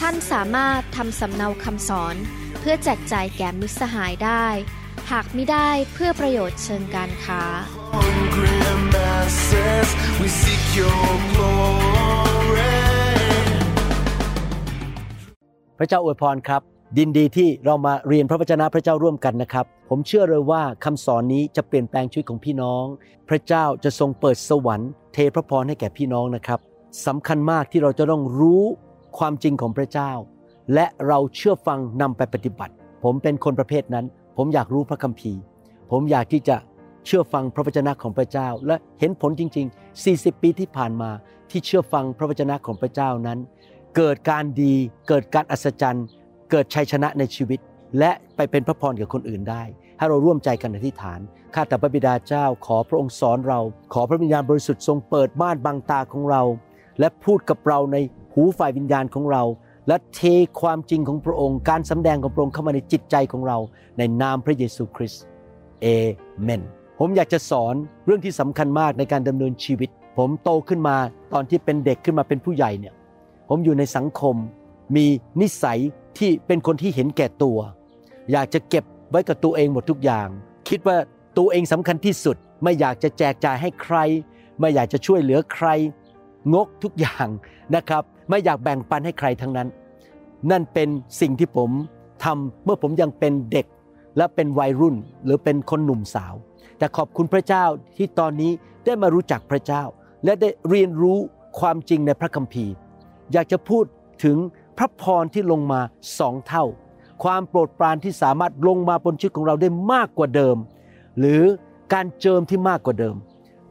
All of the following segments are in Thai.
ท่านสามารถทำสำเนาคำสอน เพื่อแจกจ่ายแก่มิตรสหายได้ หากไม่ได้เพื่อประโยชน์เชิงการค้า hungry masses, we seek your glory. พระเจ้าอวยพรครับ ดินดีที่เรามาเรียนพระวจนะพระเจ้าร่วมกันนะครับ ผมเชื่อเลยว่าคำสอนนี้จะเปลี่ยนแปลงชีวิตของพี่น้อง พระเจ้าจะทรงเปิดสวรรค์เทพระพรให้แก่พี่น้องนะครับสำคัญมากที่เราจะต้องรู้ ความจริงของพระเจ้า และเราเชื่อฟังนำไปปฏิบัติ ผมเป็นคนประเภทนั้น ผมอยากรู้พระคัมภีร์ ผมอยากที่จะเชื่อฟังพระวจนะของพระเจ้า และเห็นผลจริง ๆ 40 ปีที่ผ่านมาที่เชื่อฟังพระวจนะของพระเจ้านั้น เกิดการดี เกิดการอัศจรรย์ เกิดชัยชนะในชีวิต และไปเป็นพระพรกับคนอื่นได้ให้เราร่วมใจกันอธิษฐาน ข้าแต่พระบิดาเจ้า ขอพระองค์สอนเรา ขอพระวิญญาณบริสุทธิ์ทรงเปิดม่านบังตาของเรา และพูดกับเราใน หูฝ่ายวิญญาณของเรา และเทความจริงของพระองค์ การสำแดงของพระองค์เข้ามาในจิตใจของเรา ในนามพระเยซูคริสต์เอเมนผมอยากจะสอนเรื่องที่สำคัญมากในการดำเนินชีวิต ผมโตขึ้นมาตอนที่เป็นเด็กขึ้นมาเป็นผู้ใหญ่เนี่ยผมอยู่ในสังคม มีนิสัยที่เป็นคนที่เห็นแก่ตัว อยากจะเก็บไว้กับตัวเองหมดทุกอย่าง คิดว่าตัวเองสำคัญที่สุด ไม่อยากจะแจกจ่ายให้ใคร ไม่อยากจะช่วยเหลือใคร งกทุกอย่างนะครับ ไม่อยากแบ่งปันให้ใครทั้งนั้น นั่นเป็นสิ่งที่ผมทำเมื่อผมยังเป็นเด็กและเป็นวัยรุ่นหรือเป็นคนหนุ่มสาว แต่ขอบคุณพระเจ้าที่ตอนนี้ได้มารู้จักพระเจ้า และได้เรียนรู้ความจริงในพระคัมภีร์ อยากจะพูดถึงพระพรที่ลงมาสองเท่า ความโปรดปรานที่สามารถลงมาบนชีวิตของเราได้มากกว่าเดิม หรือการเจิมที่มากกว่าเดิม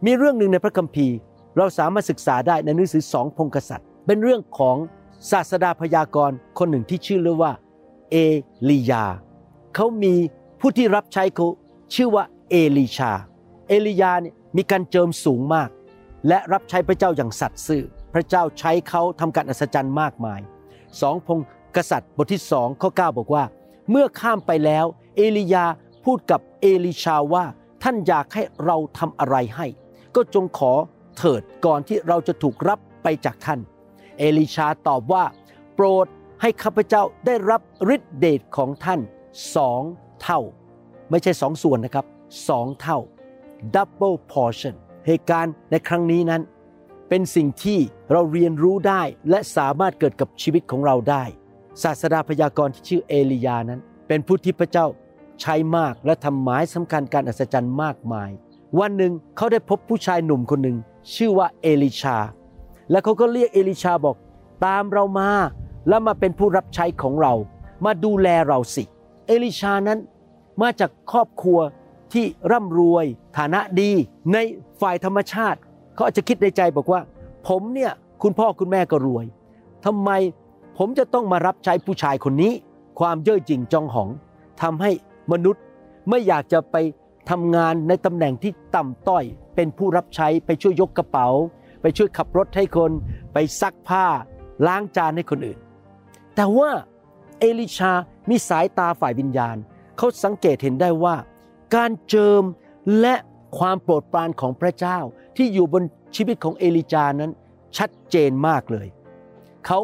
มีเรื่องหนึ่งในพระคัมภีร์ เราสามารถศึกษาได้ในหนังสือสองพงกษัตริย์ เป็นเรื่องของศาสดาพยากรณ์คนหนึ่งที่ชื่อเรียกว่าเอลียา เขามีผู้ที่รับใช้เขาชื่อว่าเอลีชา เอลียาเนี่ยมีการเจิมสูงมาก และรับใช้พระเจ้าอย่างสัตย์ซื่อ พระเจ้าใช้เขาทำการอัศจรรย์มากมายสองพงกษัตริย์บทที่สองข้อ 9 บอกว่า เมื่อข้ามไปแล้ว เอลียาพูดกับเอลิชาว่าท่านอยากให้เราทำอะไรให้ ก็จงขอเถิดก่อนที่เราจะถูกรับไปจากท่าน เอลิชาตอบว่า โปรดให้ข้าพเจ้าได้รับฤทธิเดชของท่านสองเท่า ไม่ใช่สองส่วนนะครับสองเท่า double portion เหตุการณ์ในครั้งนี้นั้น เป็นสิ่งที่เราเรียนรู้ได้และสามารถเกิดกับชีวิตของเราได้ ศาสดาพยากรณ์ที่ชื่อเอลียานั้น เป็นผู้ที่พระเจ้าใช้มากและทำหมายสำคัญการอัศจรรย์มากมาย วันหนึ่งเขาได้พบผู้ชายหนุ่มคนหนึ่งชื่อว่าเอลิชา แล้วเขาก็เรียกเอลิชาบอก ตามเรามาแล้วมาเป็นผู้รับใช้ของเรา มาดูแลเราสิ เอลิชานั้นมาจากครอบครัวที่ร่ำรวยฐานะดีในฝ่ายธรรมชาติ เขาอาจจะคิดในใจบอกว่า ผมเนี่ยคุณพ่อคุณแม่ก็รวยทำไมผมจะต้องมารับใช้ผู้ชายคนนี้ ความเย่อหยิ่งจองหองทำให้มนุษย์ไม่อยากจะไปทำงานในตำแหน่งที่ต่ำต้อย เป็นผู้รับใช้ไปช่วยยกกระเป๋า ไปช่วยขับรถให้คน ไปซักผ้า ล้างจานให้คนอื่น แต่ว่าเอลิชามีสายตาฝ่ายวิญญาณ เขาสังเกตเห็นได้ว่า การเจิมและความโปรดปรานของพระเจ้าที่อยู่บนชีวิตของเอลิจานั้นชัดเจนมากเลย เขา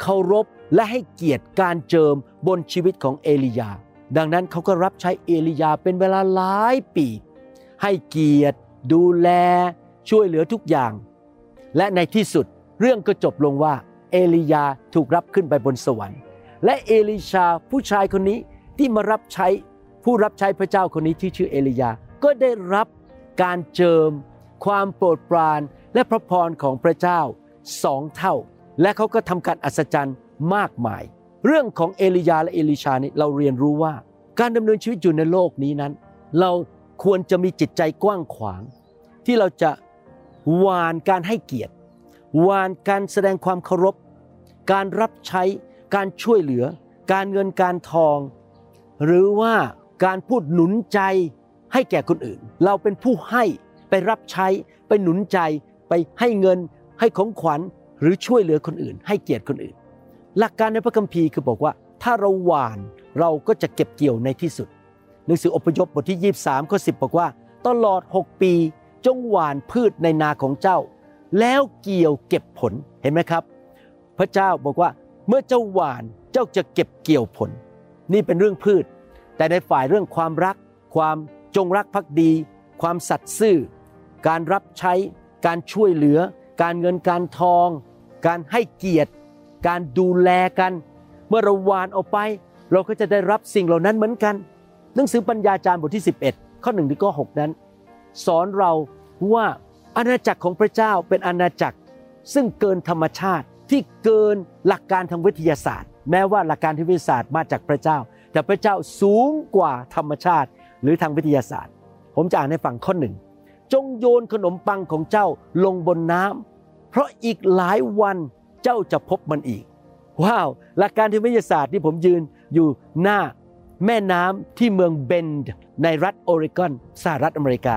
เคารพและให้เกียรติการเจิมบนชีวิตของเอลียา ดังนั้นเขาก็รับใช้เอลียาเป็นเวลาหลายปี ให้เกียรติ ดูแล ช่วยเหลือทุกอย่าง และในที่สุดเรื่องก็จบลงว่าเอลียาถูกรับขึ้นไปบนสวรรค์ และเอลิชาผู้ชายคนนี้ที่มารับใช้ผู้รับใช้พระเจ้าคนนี้ที่ชื่อเอลียา ก็ได้รับการเจิม ความโปรดปรานและพระพรของพระเจ้าสองเท่า และเขาก็ทำการอัศจรรย์มากมาย เรื่องของเอลียาและเอลิชานี่เราเรียนรู้ว่า การดำเนินชีวิตอยู่ในโลกนี้นั้น เราควรจะมีจิตใจกว้างขวาง ที่เราจะ วานการให้เกียรติ วานการแสดงความเคารพ การรับใช้ การช่วยเหลือ การเงินการทอง หรือว่าการพูดหนุนใจให้แก่คนอื่น เราเป็นผู้ให้ไปรับใช้ ไปหนุนใจ ไปให้เงิน ให้ของขวัญ หรือช่วยเหลือคนอื่น ให้เกียรติคนอื่น หลักการในพระคัมภีร์คือบอกว่า ถ้าเราหวานเราก็จะเก็บเกี่ยวในที่สุดหนังสืออพยพบทที่ 23ข้อ10 บอกว่า ตลอด 6 ปี จงหว่านพืชในนาของเจ้า แล้วเกี่ยวเก็บผลเห็นไหมครับ พระเจ้าบอกว่าเมื่อเจ้าหว่านเจ้าจะเก็บเกี่ยวผล นี่เป็นเรื่องพืช แต่ในฝ่ายเรื่องความรัก ความจงรักภักดี ความสัตย์ซื่อ การรับใช้ การช่วยเหลือ การเงินการทอง การให้เกียรติ การดูแลกัน เมื่อเราหวานออกไป เราก็จะได้รับสิ่งเหล่านั้นเหมือนกัน หนังสือปัญญาจารย์บทที่ 11 ข้อ1ถึงข้อ6นั้น สอนเรา ว่าอาณาจักรของพระเจ้าเป็นอาณาจักรซึ่งเกินธรรมชาติที่เกินหลักการทางวิทยาศาสตร์ แม้ว่าหลักการทางวิทยาศาสตร์มาจากพระเจ้า แต่พระเจ้าสูงกว่าธรรมชาติหรือทางวิทยาศาสตร์ ผมจะอ่านให้ฟังข้อหนึ่งจงโยนขนมปังของเจ้าลงบนน้ำเพราะอีกหลายวันเจ้าจะพบมันอีก ว้าว หลักการทางวิทยาศาสตร์ที่ผมยืนอยู่หน้าแม่น้ำที่เมืองเบนด์ในรัฐโอเรกอนสหรัฐอเมริกา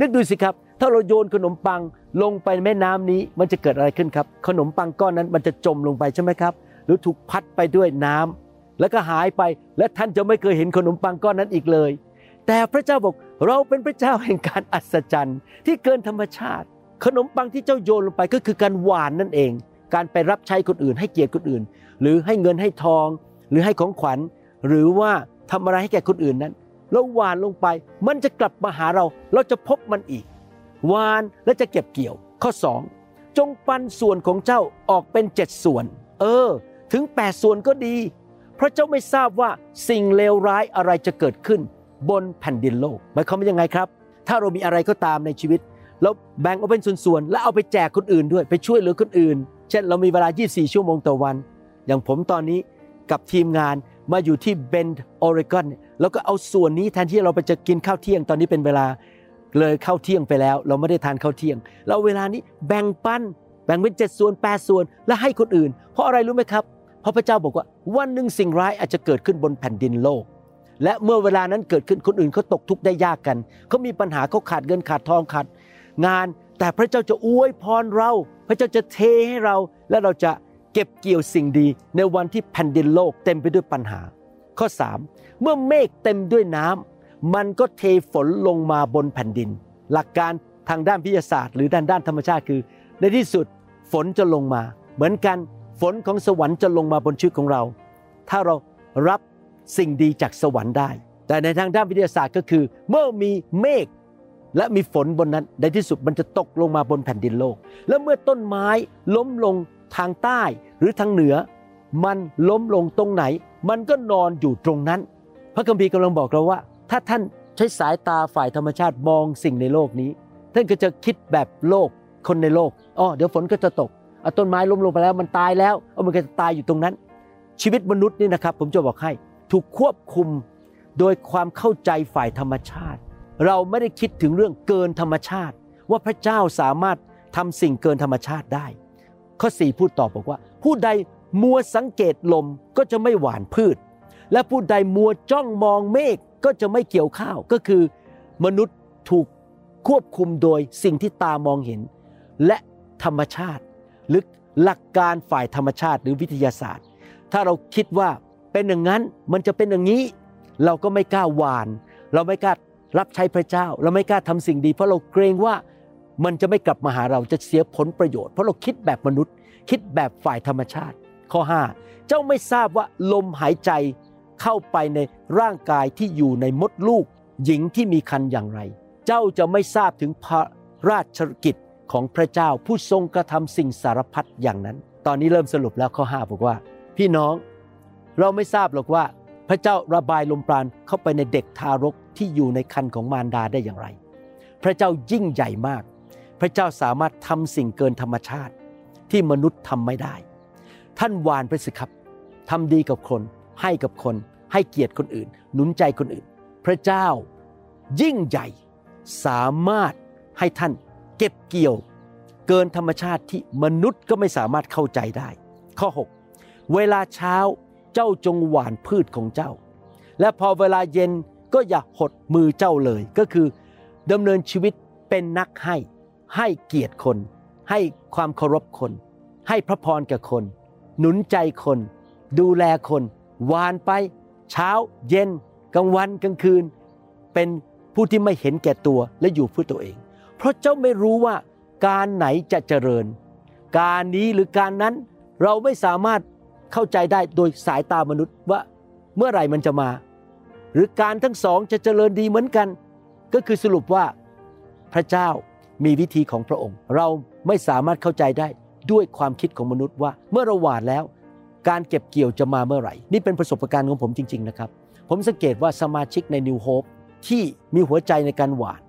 นึกดูสิครับ ถ้าเราโยนขนมปังลงไปในแม่น้ำนี้มันจะเกิดอะไรขึ้นครับ ขนมปังก้อนนั้นมันจะจมลงไปใช่ไหมครับ หรือถูกพัดไปด้วยน้ำแล้วก็หายไปและท่านจะไม่เคยเห็นขนมปังก้อนนั้นอีกเลย แต่พระเจ้าบอกเราเป็นพระเจ้าแห่งการอัศจรรย์ ที่เกินธรรมชาติ ขนมปังที่เจ้าโยนลงไปก็คือการหวานนั่นเอง การไปรับใช้คนอื่น ให้เกียรติคนอื่น หรือให้เงินให้ทอง หรือให้ของขวัญ หรือว่าทำอะไรให้แก่คนอื่นนั้น แล้วหวานลงไป มันจะกลับมาหาเรา เราจะพบมันอีก หวานและจะเก็บเกี่ยว ข้อสองจงปันส่วนของเจ้าออกเป็นเจ็ดส่วน เออ ถึงแปดส่วนก็ดีเพราะเจ้าไม่ทราบว่าสิ่งเลวร้ายอะไรจะเกิดขึ้น บนแผ่นดินโลกหมายความว่ายังไงครับ ถ้าเรามีอะไรก็ตามในชีวิตแล้วแบ่งออกเป็นส่วนๆ แล้วเอาไปแจกคนอื่นด้วยไปช่วยเหลือคนอื่น เช่น เรามีเวลา 24 ชั่วโมงต่อวัน อย่างผมตอนนี้กับทีมงานมาอยู่ที่เบนด์ออริกอนแล้วก็เอาส่วนนี้แทนที่เราไปจะกินข้าวเที่ยงตอนนี้เป็นเวลา เลยเข้าเที่ยงไปแล้ว เราไม่ได้ทานข้าวเที่ยง เราเวลานี้แบ่งปันแบ่งเป็นเจ็ดส่วนแปดส่วนและให้คนอื่น เพราะอะไรรู้ไหมครับเพราะพระเจ้าบอกว่าวันหนึ่งสิ่งร้ายอาจจะเกิดขึ้นบนแผ่นดินโลก และเมื่อเวลานั้นเกิดขึ้นคนอื่นเขาตกทุกข์ได้ยากกันเขามีปัญหาเขาขาดเงินขาดทองขาดงาน แต่พระเจ้าจะอวยพรเรา พระเจ้าจะเทให้เรา และเราจะเก็บเกี่ยวสิ่งดีในวันที่แผ่นดินโลกเต็มไปด้วยปัญหา ข้อ 3 เมื่อเมฆเต็มด้วยน้ำ มันก็เทฝนลงมาบนแผ่นดิน หลักการทางด้านวิทยาศาสตร์ หรือด้านด้านธรรมชาติคือ ในที่สุดฝนจะลงมา เหมือนกันฝนของสวรรค์จะลงมาบนชีวิตของเรา ถ้าเรารับสิ่งดีจากสวรรค์ได้ แต่ในทางด้านวิทยาศาสตร์ก็คือ เมื่อมีเมฆและมีฝนบนนั้น ในที่สุดมันจะตกลงมาบนแผ่นดินโลก แล้วเมื่อต้นไม้ล้มลงทางใต้หรือทางเหนือ มันล้มลงตรงไหน มันก็นอนอยู่ตรงนั้น พระคัมภีร์กำลังบอกเราว่า ถ้าท่านใช้สายตาฝ่ายธรรมชาติมองสิ่งในโลกนี้ ท่านก็จะคิดแบบโลกคนในโลกอ๋อเดี๋ยวฝนก็จะตกเอาต้นไม้ล้มลงไปแล้วมันตายแล้วเอามันก็จะตายอยู่ตรงนั้น ชีวิตมนุษย์นี่นะครับ ผมจะบอกให้ถูกควบคุมโดยความเข้าใจฝ่ายธรรมชาติ เราไม่ได้คิดถึงเรื่องเกินธรรมชาติ ว่าพระเจ้าสามารถทำสิ่งเกินธรรมชาติได้ ข้อ 4 พูดต่อบอกว่า ผู้ใดมัวสังเกตลมก็จะไม่หวานพืช และผู้ใดมัวจ้องมองเมฆ ก็จะไม่เกี่ยวข้าวก็คือ มนุษย์ถูกควบคุมโดยสิ่งที่ตามองเห็น และธรรมชาติ หรือหลักการฝ่ายธรรมชาติหรือวิทยาศาสตร์ ถ้าเราคิดว่าเป็นอย่างนั้นมันจะเป็นอย่างนี้ เราก็ไม่กล้าหวาน เราไม่กล้ารับใช้พระเจ้า เราไม่กล้าทำสิ่งดี เพราะเราเกรงว่ามันจะไม่กลับมาหาเราจะเสียผลประโยชน์ เพราะเราคิดแบบมนุษย์ คิดแบบฝ่ายธรรมชาติ ข้อ 5 เจ้าไม่ทราบว่าลมหายใจ เข้าไปในร่างกายที่อยู่ในมดลูก หญิงที่มีคันอย่างไร เจ้าจะไม่ทราบถึงพระราชกิจของพระเจ้าผู้ทรงกระทำสิ่งสารพัดอย่างนั้น ตอนนี้เริ่มสรุปแล้วข้อ5บอกว่า พี่น้องเราไม่ทราบหรอกว่า พระเจ้าระบายลมปราณเข้าไปในเด็กทารกที่อยู่ในคันของมารดาได้อย่างไร พระเจ้ายิ่งใหญ่มาก พระเจ้าสามารถทำสิ่งเกินธรรมชาติ ที่มนุษย์ทำไม่ได้ ท่านวานไปสิครับทำดีกับคน ให้กับคน ให้เกียรติคนอื่น หนุนใจคนอื่น พระเจ้ายิ่งใหญ่สามารถให้ท่านเก็บเกี่ยว เกินธรรมชาติที่มนุษย์ก็ไม่สามารถเข้าใจได้ ข้อ 6 เวลาเช้าเจ้าจงหว่านพืชของเจ้า และพอเวลาเย็นก็อย่าหดมือเจ้าเลย ก็คือดำเนินชีวิตเป็นนักให้ ให้เกียรติคน ให้ความเคารพคน ให้พระพรแก่คน หนุนใจคน ดูแลคนหวานไป เช้าเย็นกลางวันกลางคืน เป็นผู้ที่ไม่เห็นแก่ตัวและอยู่เพื่อตัวเอง เพราะเจ้าไม่รู้ว่าการไหนจะเจริญ การนี้หรือการนั้นเราไม่สามารถเข้าใจได้โดยสายตามนุษย์ว่าเมื่อไหร่มันจะมา หรือการทั้งสองจะเจริญดีเหมือนกัน ก็คือสรุปว่าพระเจ้ามีวิธีของพระองค์ เราไม่สามารถเข้าใจได้ด้วยความคิดของมนุษย์ว่าเมื่อเราหวานแล้ว การเก็บเกี่ยวจะมาเมื่อไหร่ นี่เป็นประสบการณ์ของผมจริง ๆ นะครับ ผมสังเกตว่าสมาชิกใน New Hope ที่มีหัวใจในการหวาน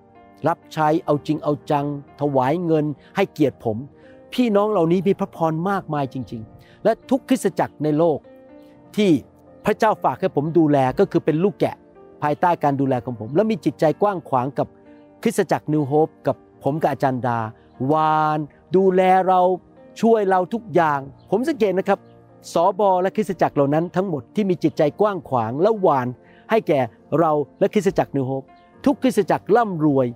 รับใช้เอาจริงเอาจัง ถวายเงิน ให้เกียรติผม พี่น้องเหล่านี้มีพระพรมากมายจริง ๆ และทุกคริสตจักรในโลก ที่พระเจ้าฝากให้ผมดูแลก็คือเป็นลูกแกะ ภายใต้การดูแลของผม และมีจิตใจกว้างขวางกับคริสตจักรนิวโฮปกับผมกับอาจารย์ดาวาน ดูแลเราช่วยเราทุกอย่าง ผมสังเกตนะครับ สอบอและคริสตจักรเหล่านั้นทั้งหมดที่มีจิตใจกว้างขวางและหวาน ให้แก่เราและคริสตจักรนิวโฮปทุกคริสตจักรร่ำรวย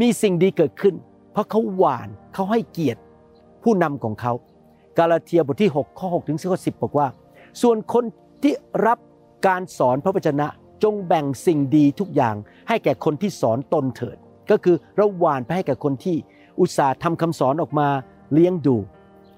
มีสิ่งดีเกิดขึ้น เพราะเขาหวานเขาให้เกียรติผู้นำของเขา กาลาเทียบทที่ 6 ข้อ6ถึงข้อ10 บอกว่า ส่วนคนที่รับการสอนพระวจนะจงแบ่งสิ่งดีทุกอย่างให้แก่คนที่สอนตนเถิด ก็คือเราหวานไปให้แก่คนที่อุตส่าห์ทำคำสอนออกมาเลี้ยงดู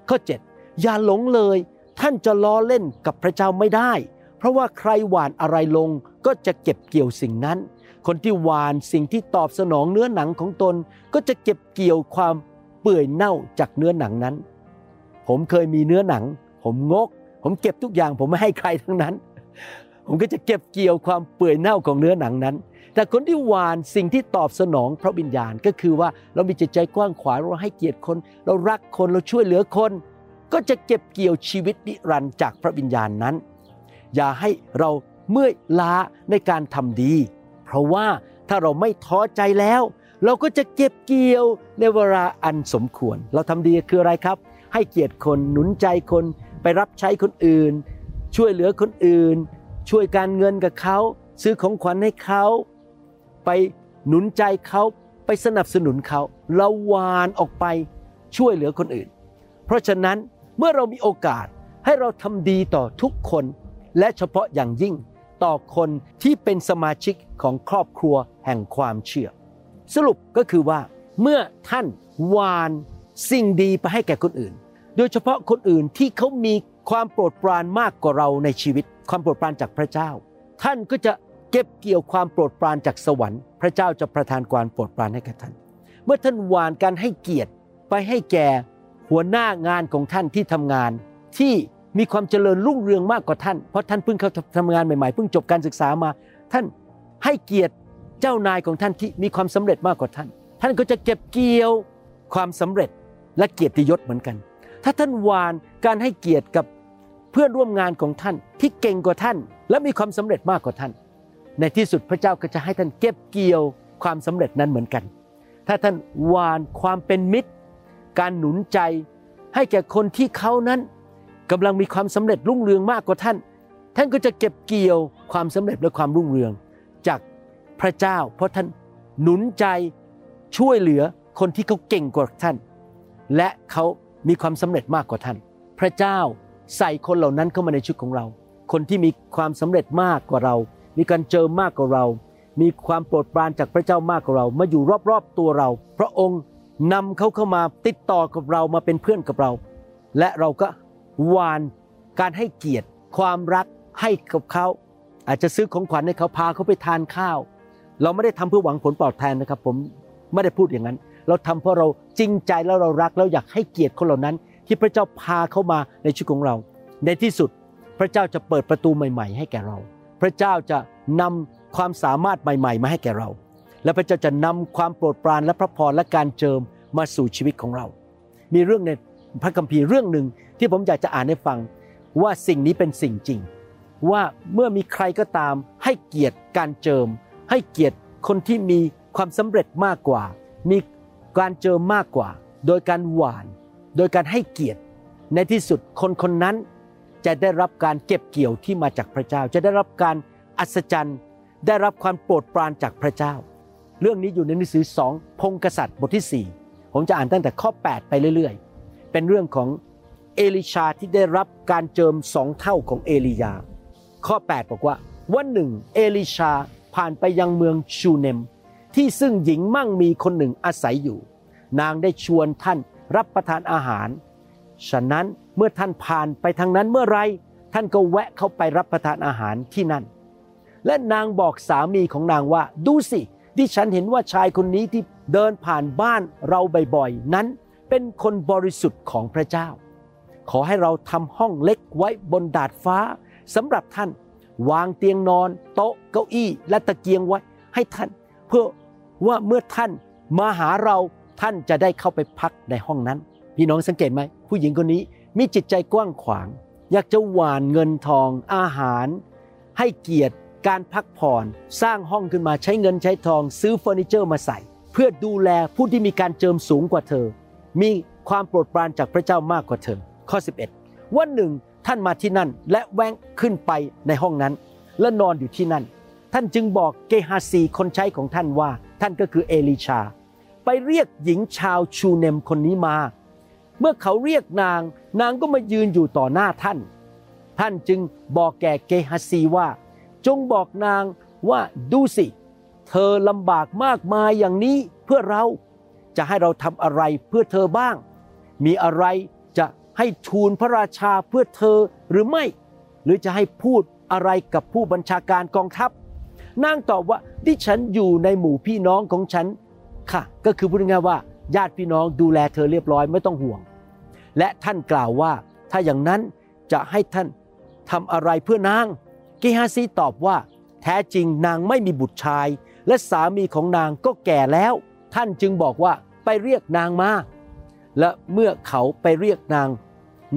ข้อ 7 อย่าหลงเลย ท่านจะล้อเล่นกับพระเจ้าไม่ได้ เพราะว่าใครหวานอะไรลงก็จะเก็บเกี่ยวสิ่งนั้น คนที่หวานสิ่งที่ตอบสนองเนื้อหนังของตน ก็จะเก็บเกี่ยวความเปื่อยเน่าจากเนื้อหนังนั้น ผมเคยมีเนื้อหนัง ผมงก ผมเก็บทุกอย่าง ผมไม่ให้ใครทั้งนั้น ผมก็จะเก็บเกี่ยวความเปื่อยเน่าของเนื้อหนังนั้น แต่คนที่หวานสิ่งที่ตอบสนองพระวิญญาณก็คือว่าเรามีจิตใจกว้างขวางเราให้เกียรติคน เรารักคนเราช่วยเหลือคน ก็จะเก็บเกี่ยวชีวิตนิรันดร์จากพระวิญญาณนั้น อย่าให้เราเมื่อยล้าในการทำดี เพราะว่าถ้าเราไม่ท้อใจแล้ว เราก็จะเก็บเกี่ยวในเวลาอันสมควร เราทำดีคืออะไรครับ ให้เกียรติคนหนุนใจคนไปรับใช้คนอื่น ช่วยเหลือคนอื่น ช่วยการเงินกับเขา ซื้อของขวัญให้เขา ไปหนุนใจเขาไปสนับสนุนเขาเราวานออกไปช่วยเหลือคนอื่น เพราะฉะนั้น เมื่อเรามีโอกาสให้เราทำดีต่อทุกคน และเฉพาะอย่างยิ่งต่อคนที่เป็นสมาชิกของครอบครัวแห่งความเชื่อ สรุปก็คือว่า เมื่อท่านวานสิ่งดีไปให้แก่คนอื่น โดยเฉพาะคนอื่นที่เขามีความโปรดปรานมากกว่าเราในชีวิต ความโปรดปรานจากพระเจ้า ท่านก็จะเก็บเกี่ยวความโปรดปรานจากสวรรค์ พระเจ้าจะประทานความโปรดปรานให้แก่ท่าน เมื่อท่านวานการให้เกียรติไปให้แก่ หัวหน้างานของท่านที่ทำงานที่มีความเจริญรุ่งเรืองมากกว่าท่าน เพราะท่านเพิ่งเข้าทำงานใหม่ๆเพิ่งจบการศึกษามา ท่านให้เกียรติเจ้านายของท่านที่มีความสำเร็จมากกว่าท่าน ท่านก็จะเก็บเกี่ยวความสำเร็จและเกียรติยศเหมือนกัน ถ้าท่านวานการให้เกียรติกับเพื่อนร่วมงานของท่านที่เก่งกว่าท่าน และมีความสำเร็จมากกว่าท่าน ในที่สุดพระเจ้าก็จะให้ท่านเก็บเกี่ยวความสำเร็จนั้นเหมือนกัน ถ้าท่านวานความเป็นมิตร การหนุนใจ ให้แก่คนที่เขานั้นกำลังมีความสำเร็จรุ่งเรืองมากกว่าท่าน ท่านก็จะเก็บเกี่ยวความสำเร็จและความรุ่งเรือง จากพระเจ้า เพราะท่านหนุนใจช่วยเหลือคนที่เขาเก่งกว่าท่าน และเขามีความสำเร็จมากกว่าท่าน พระเจ้าใส่คนเหล่านั้นเข้ามาในชีวิตของเรา คนที่มีความสำเร็จมากกว่าเรา มีการเจอมากกว่าเรา มีความโปรดปรานจากพระเจ้ามากกว่าเรา มาอยู่รอบๆตัวเรา พระองค์ นำเขาเข้ามาติดต่อกับเรามาเป็นเพื่อนกับเรา และเราก็วานการให้เกียรติ ความรักให้กับเขาอาจจะซื้อของขวัญให้เขาพาเขาไปทานข้าว เราไม่ได้ทำเพื่อหวังผลตอบแทนนะครับ ผมไม่ได้พูดอย่างนั้น เราทำเพราะเราจริงใจแล้วเรารักแล้วอยากให้เกียรติคนเหล่านั้น ที่พระเจ้าพาเข้ามาในชีวิตของเรา ในที่สุดพระเจ้าจะเปิดประตูใหม่ ๆ ให้แก่เรา พระเจ้าจะนำความสามารถใหม่ ๆ มาให้แก่เรา และพระเจ้าจะนำความโปรดปรานและพระพรและการเจิมมาสู่ชีวิตของเรา มีเรื่องในพระคัมภีร์เรื่องหนึ่งที่ผมอยากจะอ่านให้ฟังว่าสิ่งนี้เป็นสิ่งจริง ว่าเมื่อมีใครก็ตามให้เกียรติการเจิม ให้เกียรติคนที่มีความสำเร็จมากกว่า มีการเจิมมากกว่า โดยการหวาน โดยการให้เกียรติ ในที่สุดคนคนนั้นจะได้รับการเก็บเกี่ยวที่มาจากพระเจ้า จะได้รับการอัศจรรย์ ได้รับความโปรดปรานจากพระเจ้า เรื่องนี้อยู่ในหนังสือสองพงกษัตริย์บทที่ 4 ผมจะอ่านตั้งแต่ข้อ 8 ไปเรื่อยๆ เป็นเรื่องของเอลิชาที่ได้รับการเจิมสองเท่าของเอลียา ข้อ 8 บอกว่าวันหนึ่งเอลิชาผ่านไปยังเมืองชูเนม ที่ซึ่งหญิงมั่งมีคนหนึ่งอาศัยอยู่ นางได้ชวนท่านรับประทานอาหาร ฉะนั้นเมื่อท่านผ่านไปทางนั้นเมื่อไรท่านก็แวะเข้าไปรับประทานอาหารที่นั่น และนางบอกสามีของนางว่าดูสิ ที่ฉันเห็นว่าชายคนนี้ที่เดินผ่านบ้านเราบ่อยๆ นั้นเป็นคนบริสุทธิ์ของพระเจ้า ขอให้เราทำห้องเล็กไว้บนดาดฟ้าสำหรับท่านวางเตียงนอน โต๊ะเก้าอี้ และตะเกียงไว้ให้ท่าน เพื่อว่าเมื่อท่านมาหาเราท่านจะได้เข้าไปพักในห้องนั้น พี่น้องสังเกตไหม ผู้หญิงคนนี้มีจิตใจกว้างขวาง อยากจะหวานเงินทองอาหาร ให้เกียรติ การพักผ่อนสร้างห้องขึ้นมาใช้เงินใช้ทองซื้อเฟอร์นิเจอร์มาใส่ เพื่อดูแลผู้ที่มีการเจิมสูงกว่าเธอ มีความโปรดปรานจากพระเจ้ามากกว่าเธอ ข้อ 11 วันหนึ่งท่านมาที่นั่นและแวงขึ้นไปในห้องนั้น และนอนอยู่ที่นั่น ท่านจึงบอกเกฮาซีคนใช้ของท่านว่า ท่านก็คือเอลิชา ไปเรียกหญิงชาวชูเนมคนนี้มา เมื่อเขาเรียกนาง นางก็มายืนอยู่ต่อหน้าท่าน ท่านจึงบอกแก่เกฮาซีว่า จงบอกนางว่าดูสิ เธอลำบากมากมายอย่างนี้เพื่อเราจะให้เราทำอะไรเพื่อเธอบ้าง มีอะไรจะให้ทูลพระราชาเพื่อเธอหรือไม่ หรือจะให้พูดอะไรกับผู้บัญชาการกองทัพ นางตอบว่าดิฉันอยู่ในหมู่พี่น้องของฉันค่ะ ก็คือพูดง่ายว่า ญาติพี่น้องดูแลเธอเรียบร้อยไม่ต้องห่วง และท่านกล่าวว่าถ้าอย่างนั้นจะให้ท่านทำอะไรเพื่อนาง กฮาซีตอบว่า แท้จริงนางไม่มีบุตรชาย และสามีของนางก็แก่แล้ว ท่านจึงบอกว่าไปเรียกนางมา และเมื่อเขาไปเรียกนาง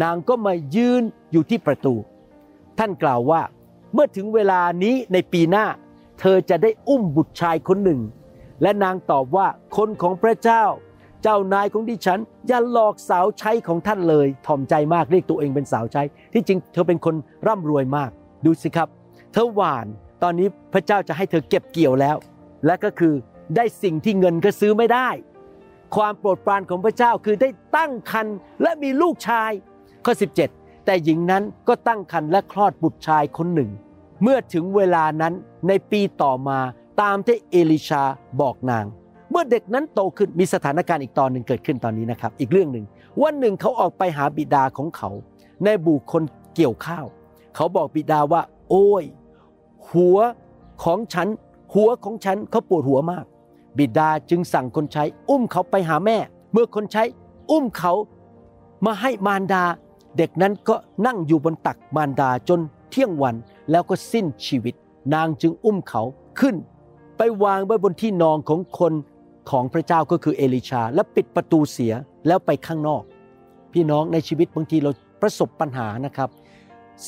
นางก็มายืนอยู่ที่ประตู ท่านกล่าวว่า เมื่อถึงเวลานี้ในปีหน้า เธอจะได้อุ้มบุตรชายคนหนึ่ง และนางตอบว่าคนของพระเจ้า เจ้านายของดิฉัน อย่าหลอกสาวใช้ของท่านเลย ถ่อมใจมากเรียกตัวเองเป็นสาวใช้ ที่จริงเธอเป็นคนร่ำรวยมาก ดูสิครับ ธอหวาน ตอนนี้พระเจ้าจะให้เธอเก็บเกี่ยวแล้ว และก็คือได้สิ่งที่เงินก็ซื้อไม่ได้ ความโปรดปรานของพระเจ้าคือได้ตั้งครรภ์และมีลูกชาย ข้อ 17 แต่หญิงนั้นก็ตั้งครรภ์และคลอดบุตรชายคนหนึ่ง เมื่อถึงเวลานั้นในปีต่อมาตามที่เอลิชาบอกนาง เมื่อเด็กนั้นโตขึ้นมีสถานการณ์อีกตอนหนึ่งเกิดขึ้นตอนนี้นะครับ อีกเรื่องหนึ่งวันหนึ่งเขาออกไปหาบิดาของเขา ในบุคคลเกี่ยวข้าว เขาบอกบิดาว่า โอ้ย หัวของฉัน หัวของฉันเขาปวดหัวมาก บิดาจึงสั่งคนใช้ อุ้มเขาไปหาแม่ เมื่อคนใช้อุ้มเขามาให้มารดา เด็กนั้นก็นั่งอยู่บนตักมารดาจนเที่ยงวันแล้วก็สิ้นชีวิต นางจึงอุ้มเขาขึ้น ไปวางไว้บนที่นอนของคนของพระเจ้าก็คือเอลิชา และปิดประตูเสียแล้วไปข้างนอก พี่น้องในชีวิตบางทีเราประสบปัญหานะครับ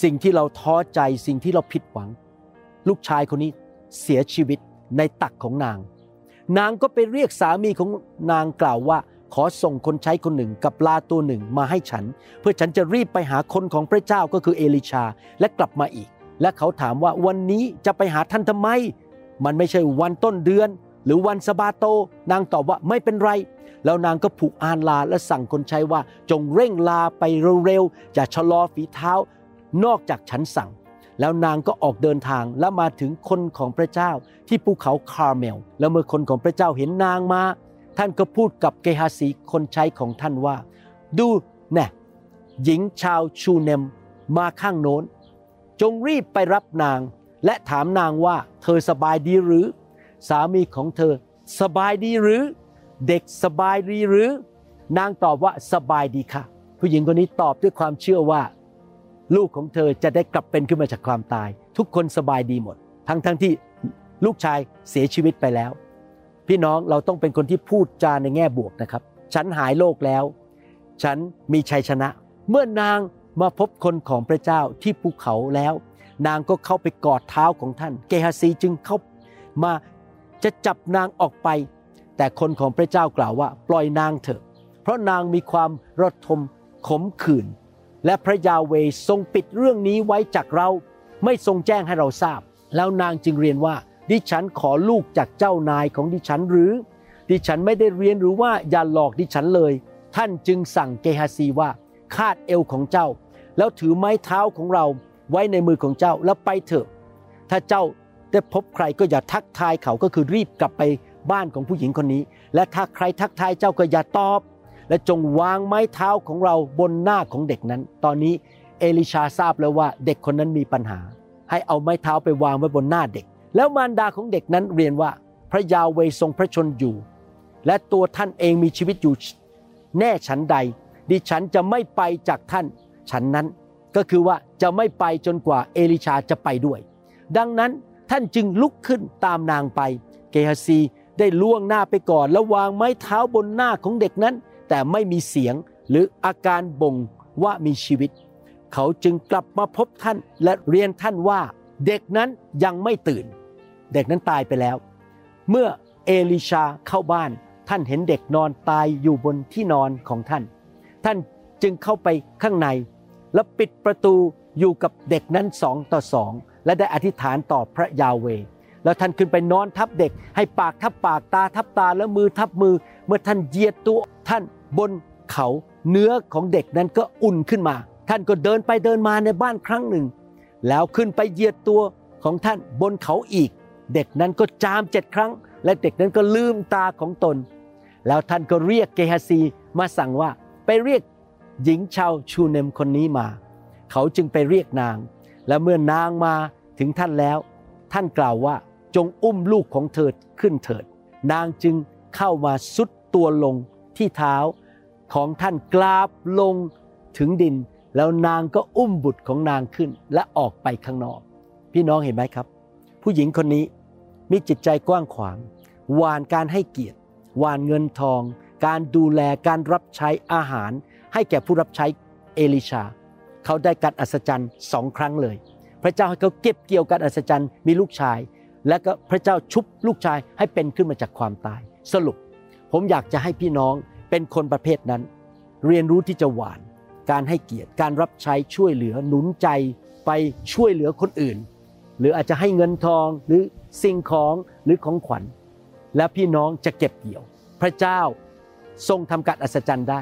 สิ่งที่เราท้อใจสิ่งที่เราผิดหวัง ลูกชายคนนี้เสียชีวิตในตักของนาง นางก็ไปเรียกสามีของนางกล่าวว่า ขอส่งคนใช้คนหนึ่งกับปลาตัวหนึ่งมาให้ฉัน เพื่อฉันจะรีบไปหาคนของพระเจ้าก็คือเอลิชาและกลับมาอีก และเขาถามว่าวันนี้จะไปหาท่านทำไม มันไม่ใช่วันต้นเดือน หรือวันสบาโต นางตอบว่าไม่เป็นไร แล้วนางก็ผูกอานลาและสั่งคนใช้ว่า จงเร่งลาไปเร็วๆอย่าชะลอฝีเท้า นอกจากฉันสั่ง แล้วนางก็ออกเดินทางและมาถึงคนของพระเจ้าที่ภูเขาคาร์เมล แล้วเมื่อคนของพระเจ้าเห็นนางมา ท่านก็พูดกับเกฮาสีคนใช้ของท่านว่า ดูแน่หญิงชาวชูเนมมาข้างโน้น จงรีบไปรับนาง และถามนางว่าเธอสบายดีหรือ สามีของเธอ สบายดีหรือ เด็กสบายดีหรือ นางตอบว่าสบายดีค่ะ ผู้หญิงคนนี้ตอบด้วยความเชื่อว่า ลูกของเธอจะได้กลับเป็นขึ้นมาจากความตาย ทุกคนสบายดีหมด ทั้งทั้งที่ลูกชายเสียชีวิตไปแล้ว พี่น้องเราต้องเป็นคนที่พูดจาในแง่บวกนะครับ ฉันหายโรคแล้ว ฉันมีชัยชนะ เมื่อนางมาพบคนของพระเจ้าที่ภูเขาแล้ว นางก็เข้าไปกอดเท้าของท่าน เกฮาซีจึงเข้ามาจะจับนางออกไป แต่คนของพระเจ้ากล่าวว่า ปล่อยนางเถอะ เพราะนางมีความระทมขมขื่น และพระยาเวทรงปิดเรื่องนี้ไว้จากเราไม่ทรงแจ้งให้เราทราบ แล้วนางจึงเรียนว่า ดิฉันขอลูกจากเจ้านายของดิฉันหรือ ดิฉันไม่ได้เรียนหรือว่าอย่าหลอกดิฉันเลย ท่านจึงสั่งเกฮาซีว่าคาดเอวของเจ้า แล้วถือไม้เท้าของเราไว้ในมือของเจ้าแล้วไปเถอะ ถ้าเจ้าได้พบใครก็อย่าทักทายเขาก็คือรีบกลับไปบ้านของผู้หญิงคนนี้ และถ้าใครทักทายเจ้าก็อย่าตอบ และจงวางไม้เท้าของเราบนหน้าของเด็กนั้น ตอนนี้เอลิชาทราบแล้วว่าเด็กคนนั้นมีปัญหา ให้เอาไม้เท้าไปวางไว้บนหน้าเด็ก แล้วมารดาของเด็กนั้นเรียนว่าพระยาเวทรงพระชนอยู่ และตัวท่านเองมีชีวิตอยู่แน่ฉันใด ดิฉันจะไม่ไปจากท่าน ฉันนั้นก็คือว่าจะไม่ไปจนกว่าเอลิชาจะไปด้วย ดังนั้นท่านจึงลุกขึ้นตามนางไป เกฮาซีได้ล่วงหน้าไปก่อน แล้ววางไม้เท้าบนหน้าของเด็กนั้น แต่ไม่มีเสียงหรืออาการบ่งว่ามีชีวิต เขาจึงกลับมาพบท่านและเรียนท่านว่าเด็กนั้นยังไม่ตื่น เด็กนั้นตายไปแล้ว เมื่อเอลิชาเข้าบ้าน ท่านเห็นเด็กนอนตายอยู่บนที่นอนของท่าน ท่านจึงเข้าไปข้างใน แล้วปิดประตูอยู่กับเด็กนั้นสองต่อสองและได้อธิษฐานต่อพระยาเวแล้วท่านขึ้นไปนอนทับเด็ก ให้ปากทับปากตาทับตาแล้วมือทับมือ เมื่อท่านเยียดตัวท่าน บนเขาเนื้อของเด็กนั้นก็อุ่นขึ้นมา ท่านก็เดินไปเดินมาในบ้านครั้งหนึ่ง แล้วขึ้นไปเหยียดตัวของท่านบนเขาอีก เด็กนั้นก็จามเจ็ดครั้ง และเด็กนั้นก็ลืมตาของตน แล้วท่านก็เรียกเกฮาซีมาสั่งว่าไปเรียกหญิงชาวชูเนมคนนี้มา เขาจึงไปเรียกนาง และเมื่อนางมาถึงท่านแล้ว ท่านกล่าวว่าจงอุ้มลูกของเธอขึ้นเถิด นางจึงเข้ามาสุดตัวลง ที่เท้าของท่านกราบลงถึงดิน แล้วนางก็อุ้มบุตรของนางขึ้นและออกไปข้างนอก พี่น้องเห็นไหมครับ ผู้หญิงคนนี้มีจิตใจกว้างขวางหวานการให้เกียรติหวานเงินทอง การดูแลการรับใช้อาหาร ให้แก่ผู้รับใช้เอลิชา เขาได้การอัศจรรย์สองครั้งเลย พระเจ้าให้เขาเก็บเกี่ยวการอัศจรรย์มีลูกชาย และก็พระเจ้าชุบลูกชายให้เป็นขึ้นมาจากความตาย สรุป ผมอยากจะให้พี่น้องเป็นคนประเภทนั้น เรียนรู้ที่จะหวาน การให้เกียรติการรับใช้ช่วยเหลือหนุนใจไปช่วยเหลือคนอื่น หรืออาจจะให้เงินทองหรือสิ่งของหรือของขวัญ และพี่น้องจะเก็บเกี่ยว พระเจ้าทรงทำการอัศจรรย์ได้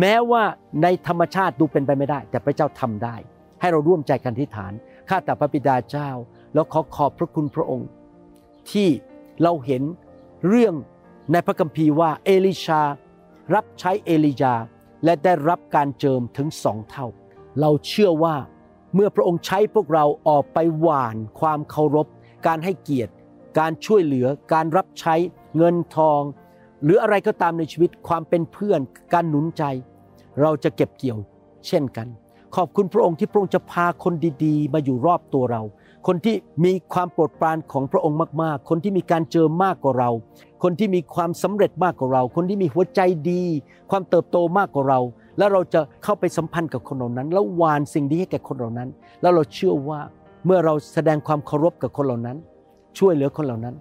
แม้ว่าในธรรมชาติดูเป็นไปไม่ได้ แต่พระเจ้าทำได้ ให้เราร่วมใจกันที่ฐานข้าแต่พระบิดาเจ้า แล้วขอขอบพระคุณพระองค์ ที่เราเห็นเรื่อง ในพระคัมภีร์ว่าเอลิชา รับใช้เอลียา และได้รับการเจิมถึงสองเท่า เราเชื่อว่าเมื่อพระองค์ใช้พวกเราออกไปหว่านความเคารพ การให้เกียรติ การช่วยเหลือ การรับใช้เงินทอง หรืออะไรก็ตามในชีวิตความเป็นเพื่อน การหนุนใจ เราจะเก็บเกี่ยว เช่นกัน ขอบคุณพระองค์ที่พระองค์จะพาคนดีๆ มาอยู่รอบตัวเรา คนที่มีความโปรดปรานของพระองค์มากๆ คนที่มีการเจอมากกว่าเรา คนที่มีความสำเร็จมากกว่าเรา คนที่มีหัวใจดี ความเติบโตมากกว่าเรา แล้วเราจะเข้าไปสัมพันธ์กับคนเหล่านั้น แล้ววานสิ่งดีให้แก่คนเหล่านั้น แล้วเราเชื่อว่าเมื่อเราแสดงความเคารพกับคนเหล่านั้น ช่วยเหลือคนเหล่านั้น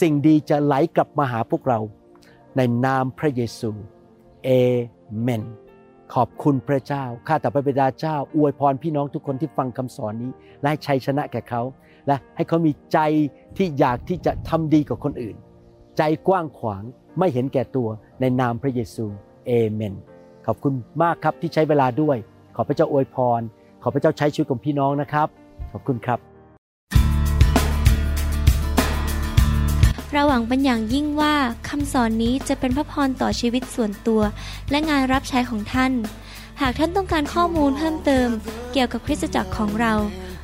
สิ่งดีจะไหลกลับมาหาพวกเรา ในนามพระเยซูเอเมนขอบคุณพระเจ้า ข้าแต่พระบิดาเจ้า อวยพรพี่น้องทุกคนที่ฟังคำสอนนี้ และให้ชัยชนะแก่เขา และให้เขามีใจที่อยากที่จะทำดีกับคนอื่น ใจกว้างขวางไม่เห็นแก่ตัวในนามพระเยซูเอเมน ขอบคุณมากครับที่ใช้เวลาด้วย ขอพระเจ้าอวยพร ขอพระเจ้าใช้ชีวิตของพี่น้องนะครับ ขอบคุณครับ เราหวังเป็นอย่างยิ่งว่าคำสอนนี้จะเป็นพระพรต่อชีวิตส่วนตัว และงานรับใช้ของท่าน หากท่านต้องการข้อมูลเพิ่มเติม เกี่ยวกับคริสตจักรของเรา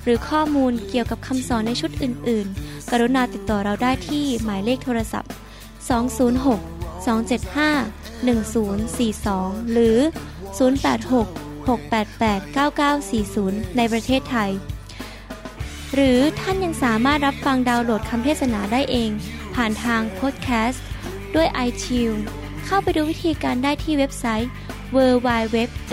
หรือข้อมูลเกี่ยวกับคำสอนในชุดอื่น ๆ กรุณาติดต่อเราได้ที่หมายเลขโทรศัพท์ 206 275 1042 หรือ 086 688 9940 ในประเทศไทย หรือท่านยังสามารถรับฟังดาวน์โหลดคำเทศนาได้เอง ผ่านทางพอดแคสต์ด้วย iTunes เข้าไปดูวิธีการได้ที่เว็บไซต์ www.newhic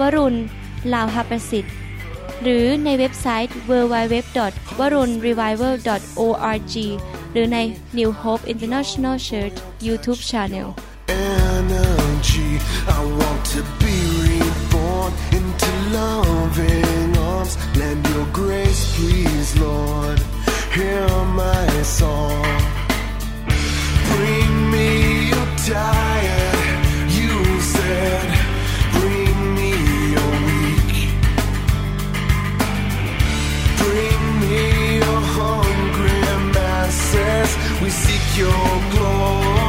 วรุณ ลาวหประสิทธิ์ หรือในเว็บไซต์ www.warunrevival.org หรือใน New Hope International Church YouTube Channel energy. I want to be reborn into loving arms. Lend your grace, please, Lord. Hear my song. Bring me your tired. We seek your glory.